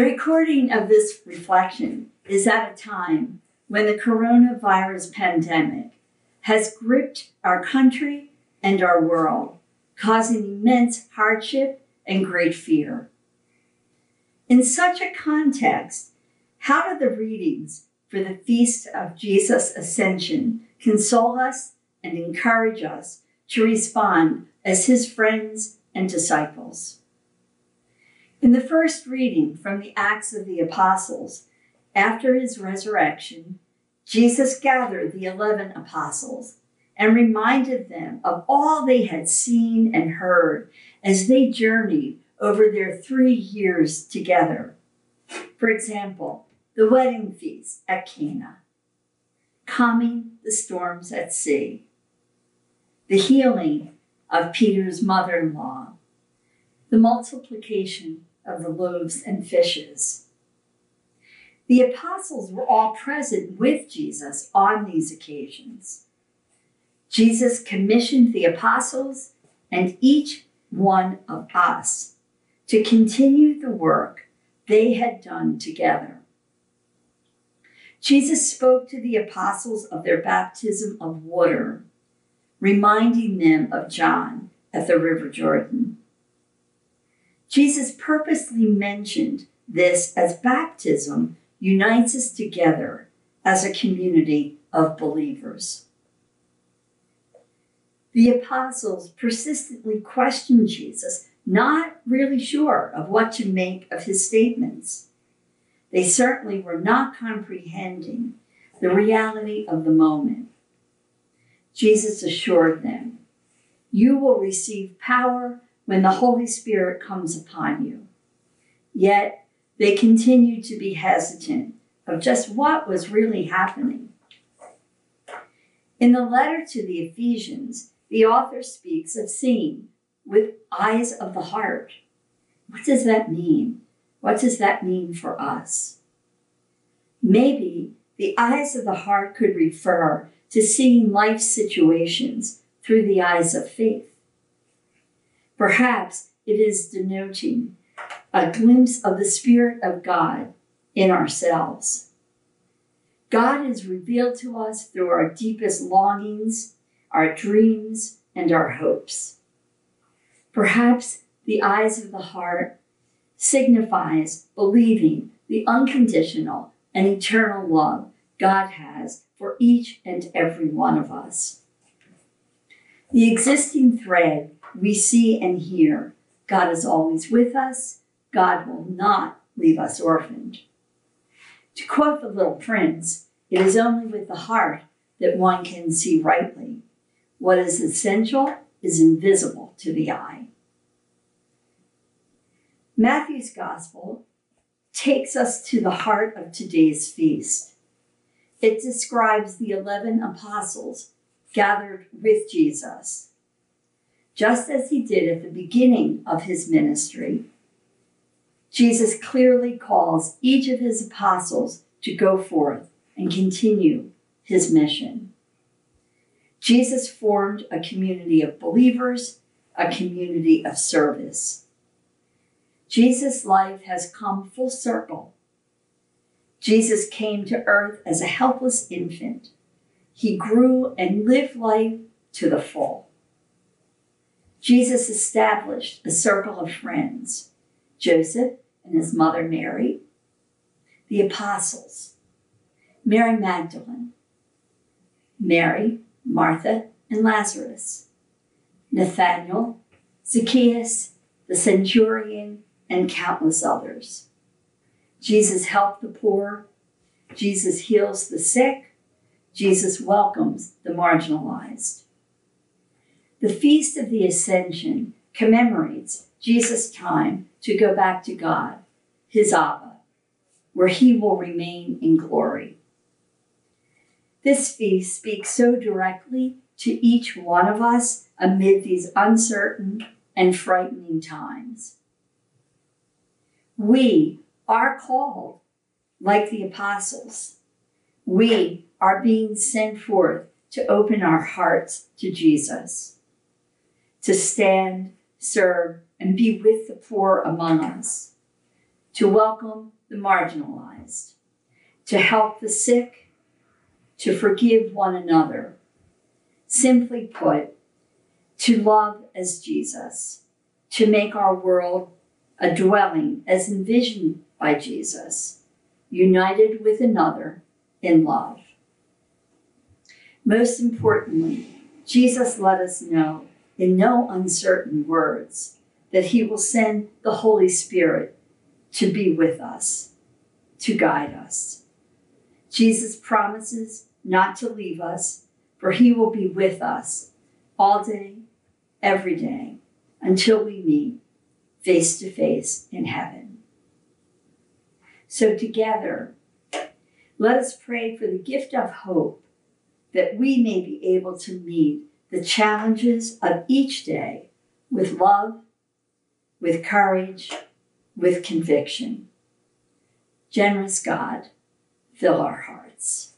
The recording of this reflection is at a time when the coronavirus pandemic has gripped our country and our world, causing immense hardship and great fear. In such a context, how do the readings for the feast of Jesus' ascension console us and encourage us to respond as his friends and disciples? In the first reading from the Acts of the Apostles, after his resurrection, Jesus gathered the 11 apostles and reminded them of all they had seen and heard as they journeyed over their three years together. For example, the wedding feast at Cana, calming the storms at sea, the healing of Peter's mother in law, the multiplication of the loaves and fishes. The apostles were all present with Jesus on these occasions. Jesus commissioned the apostles and each one of us to continue the work they had done together. Jesus spoke to the apostles of their baptism of water, reminding them of John at the River Jordan. Jesus purposely mentioned this as baptism unites us together as a community of believers. The apostles persistently questioned Jesus, not really sure of what to make of his statements. They certainly were not comprehending the reality of the moment. Jesus assured them, You will receive power when the Holy Spirit comes upon you. Yet they continued to be hesitant of just what was really happening. In the letter to the Ephesians, the author speaks of seeing with eyes of the heart. What does that mean? What does that mean for us? Maybe the eyes of the heart could refer to seeing life situations through the eyes of faith. Perhaps it is denoting a glimpse of the Spirit of God in ourselves. God is revealed to us through our deepest longings, our dreams, and our hopes. Perhaps the eyes of the heart signifies believing the unconditional and eternal love God has for each and every one of us. The existing thread we see and hear God is always with us, God will not leave us orphaned. To quote the little prince, it is only with the heart that one can see rightly. What is essential is invisible to the eye. Matthew's gospel takes us to the heart of today's feast. It describes the 11 apostles gathered with Jesus. Just as he did at the beginning of his ministry, Jesus clearly calls each of his apostles to go forth and continue his mission. Jesus formed a community of believers, a community of service. Jesus' life has come full circle. Jesus came to earth as a helpless infant. He grew and lived life to the full. Jesus established a circle of friends Joseph and his mother Mary, the apostles, Mary Magdalene, Mary, Martha, and Lazarus, Nathanael, Zacchaeus, the centurion, and countless others. Jesus helped the poor. Jesus heals the sick. Jesus welcomes the marginalized. The Feast of the Ascension commemorates Jesus' time to go back to God, his Abba, where he will remain in glory. This feast speaks so directly to each one of us amid these uncertain and frightening times. We are called like the apostles. We are being sent forth to open our hearts to Jesus, to stand, serve, and be with the poor among us, to welcome the marginalized, to help the sick, to forgive one another. Simply put, to love as Jesus, to make our world a dwelling as envisioned by Jesus, united with another in love. Most importantly, Jesus let us know in no uncertain words that he will send the Holy Spirit to be with us, to guide us. Jesus promises not to leave us, for he will be with us all day, every day, until we meet face to face in heaven. So, together, let us pray for the gift of hope that we may be able to meet the challenges of each day with love, with courage, with conviction. Generous God, fill our hearts.